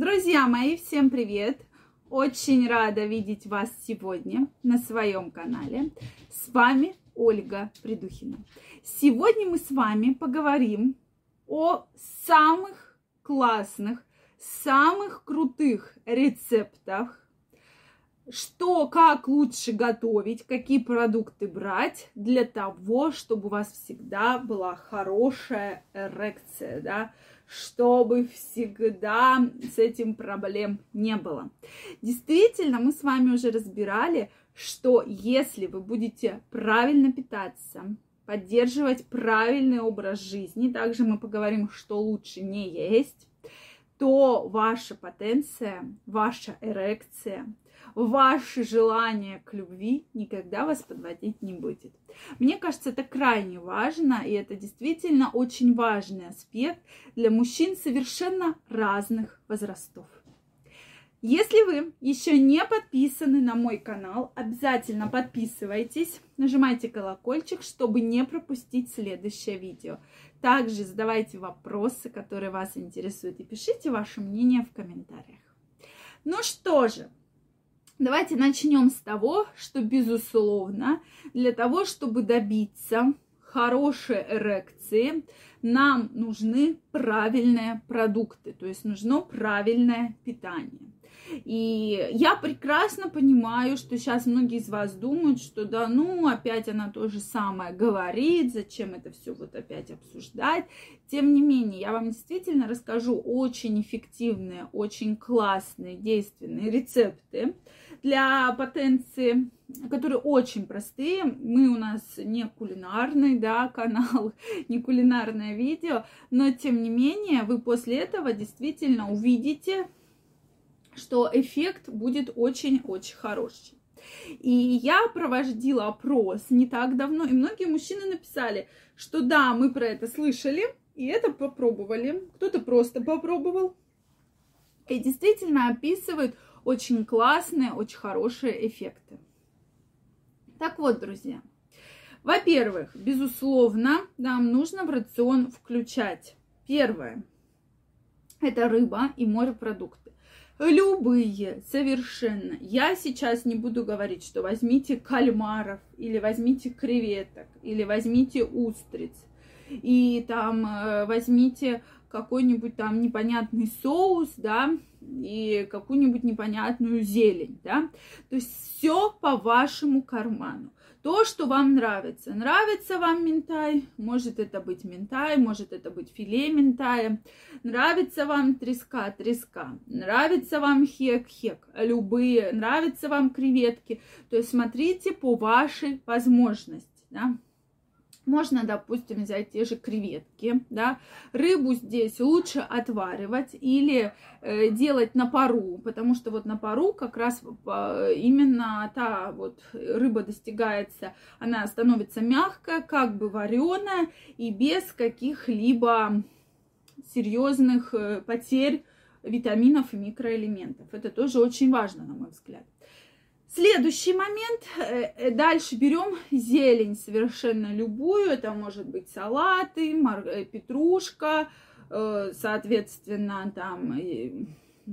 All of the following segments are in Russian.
Друзья мои, всем привет! Очень рада видеть вас сегодня на своем канале. С вами Ольга Придухина. Сегодня мы с вами поговорим о самых классных, самых крутых рецептах, что, как лучше готовить, какие продукты брать для того, чтобы у вас всегда была хорошая эрекция, да, чтобы всегда с этим проблем не было. Действительно, мы с вами уже разбирали, что если вы будете правильно питаться, поддерживать правильный образ жизни, также мы поговорим, что лучше не есть, то ваша потенция, ваша эрекция – ваше желание к любви никогда вас подводить не будет. Мне кажется, это крайне важно, и это действительно очень важный аспект для мужчин совершенно разных возрастов. Если вы еще не подписаны на мой канал, обязательно подписывайтесь, нажимайте колокольчик, чтобы не пропустить следующее видео. Также задавайте вопросы, которые вас интересуют, и пишите ваше мнение в комментариях. Ну что же, Давайте начнем с того, что, безусловно, для того, чтобы добиться хорошей эрекции, нам нужны правильные продукты, то есть нужно правильное питание. И я прекрасно понимаю, что сейчас многие из вас думают, что да, ну, опять она то же самое говорит, зачем это все вот опять обсуждать. Тем не менее, я вам действительно расскажу очень эффективные, очень классные, действенные рецепты, для потенции, которые очень простые. Мы у нас не кулинарный, да, канал, не кулинарное видео, но тем не менее вы после этого действительно увидите, что эффект будет очень-очень хороший. И я проводила опрос не так давно, и многие мужчины написали, что да, мы про это слышали, и это попробовали. Кто-то просто попробовал. И действительно описывают очень классные, очень хорошие эффекты. Так вот, друзья, во-первых, безусловно, нам нужно в рацион включать. Первое – это рыба и морепродукты. Любые, совершенно. Я сейчас не буду говорить, что возьмите кальмаров, или возьмите креветок, или возьмите устриц, и там э, возьмите какой-нибудь там непонятный соус, да, и какую-нибудь непонятную зелень, да. То есть все по вашему карману. То, что вам нравится. Нравится вам ментай, может это быть ментай, может это быть филе ментая. Нравится вам треска, треска. Нравится вам хек, хек. Любые. Нравятся вам креветки. То есть смотрите по вашей возможности, да. Можно, допустим, взять те же креветки, да, рыбу здесь лучше отваривать или э, делать на пару, потому что вот на пару как раз э, именно та вот рыба достигается, она становится мягкая, как бы вареная и без каких-либо серьезных э, потерь витаминов и микроэлементов. Это тоже очень важно, на мой взгляд. Следующий момент. Э, э, дальше берем зелень совершенно любую. Это может быть салаты, э, петрушка, соответственно, там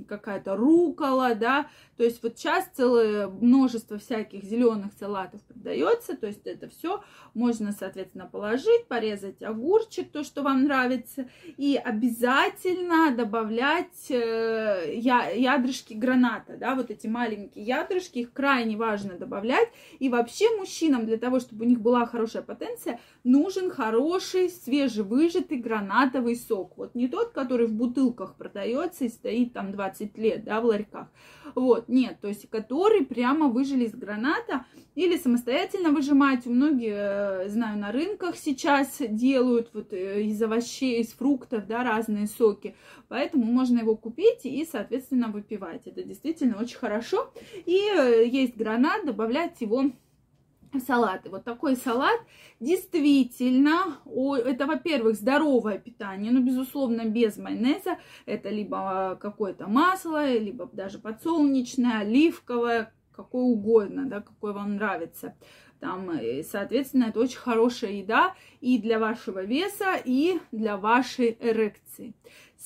какая-то рукола, да, то есть вот сейчас целое множество всяких зеленых салатов продается, то есть это все можно, соответственно, положить, порезать огурчик, то, что вам нравится, и обязательно добавлять э, ядрышки граната, да, вот эти маленькие ядрышки, их крайне важно добавлять, и вообще мужчинам для того, чтобы у них была хорошая потенция, нужен хороший свежевыжатый гранатовый сок, вот не тот, который в бутылках продается и стоит там 20 лет, да, в ларьках, вот, нет, то есть который прямо выжили из граната или самостоятельно выжимать. Многие, э, знаю, на рынках сейчас делают вот э, из овощей, из фруктов, да, разные соки. Поэтому можно его купить и, соответственно, выпивать. Это действительно очень хорошо. И э, есть гранат, добавлять его салаты. Вот такой салат действительно, это, во-первых, здоровое питание, но, безусловно, без майонеза. Это либо какое-то масло, либо даже подсолнечное, оливковое, какое угодно, да, какое вам нравится. Там, соответственно, это очень хорошая еда и для вашего веса, и для вашей эрекции.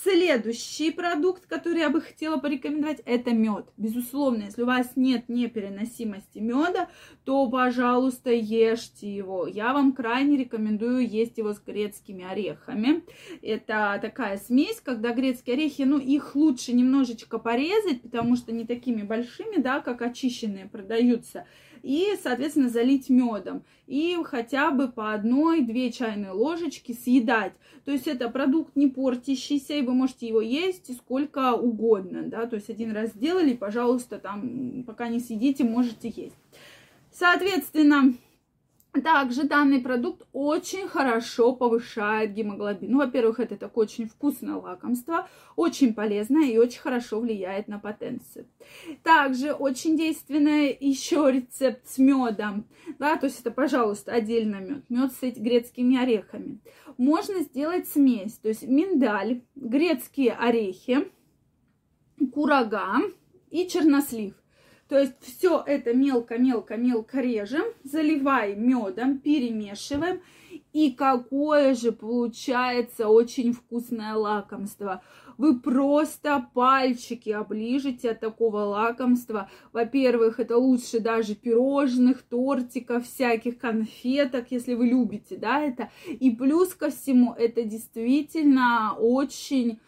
Следующий продукт, который я бы хотела порекомендовать, это мед. Безусловно, если у вас нет непереносимости меда, то, пожалуйста, ешьте его. Я вам крайне рекомендую есть его с грецкими орехами. Это такая смесь, когда грецкие орехи, ну, их лучше немножечко порезать, потому что не такими большими, да, как очищенные продаются и, соответственно, залить медом. И хотя бы по одной-две чайные ложечки съедать. То есть это продукт не портящийся, и вы можете его есть сколько угодно, да, то есть один раз сделали, пожалуйста, там, пока не съедите, можете есть. Соответственно, также данный продукт очень хорошо повышает гемоглобин. Ну, во-первых, это такое очень вкусное лакомство, очень полезное и очень хорошо влияет на потенцию. Также очень действенный еще рецепт с медом. Да, то есть это, пожалуйста, отдельно мед. Мед с грецкими орехами. Можно сделать смесь, то есть миндаль, грецкие орехи, курага и чернослив. То есть все это мелко-мелко-мелко режем, заливаем медом, перемешиваем. И какое же получается очень вкусное лакомство. Вы просто пальчики оближете от такого лакомства. Во-первых, это лучше даже пирожных, тортиков, всяких конфеток, если вы любите, да, это. И плюс ко всему, это действительно очень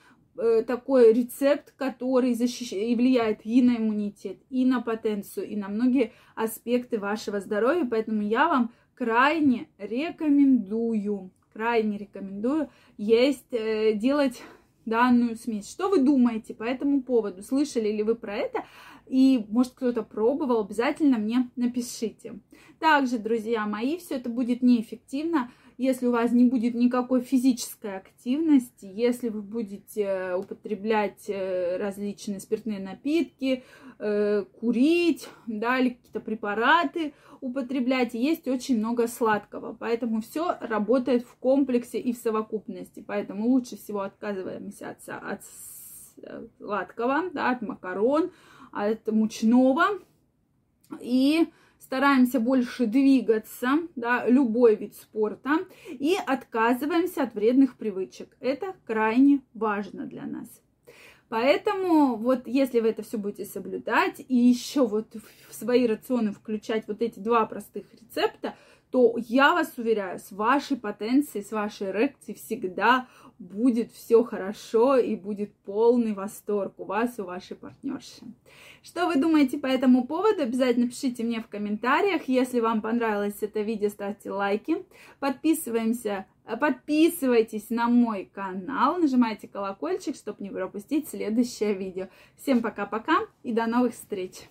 такой рецепт, который защищает и влияет и на иммунитет, и на потенцию, и на многие аспекты вашего здоровья. Поэтому я вам крайне рекомендую, крайне рекомендую есть, э, делать данную смесь. Что вы думаете по этому поводу? Слышали ли вы про это? И, может, кто-то пробовал, обязательно мне напишите. Также, друзья мои, все это будет неэффективно если у вас не будет никакой физической активности, если вы будете э, употреблять э, различные спиртные напитки, э, курить, да, или какие-то препараты употреблять, есть очень много сладкого. Поэтому все работает в комплексе и в совокупности. Поэтому лучше всего отказываемся от, от сладкого, да, от макарон, от мучного. И стараемся больше двигаться, да, любой вид спорта, и отказываемся от вредных привычек. Это крайне важно для нас. Поэтому вот если вы это все будете соблюдать и еще вот в свои рационы включать вот эти два простых рецепта, то я вас уверяю, с вашей потенцией, с вашей эрекцией всегда будет все хорошо и будет полный восторг у вас, у вашей партнерши. Что вы думаете по этому поводу? Обязательно пишите мне в комментариях. Если вам понравилось это видео, ставьте лайки. Подписываемся, подписывайтесь на мой канал, нажимайте колокольчик, чтобы не пропустить следующее видео. Всем пока-пока и до новых встреч!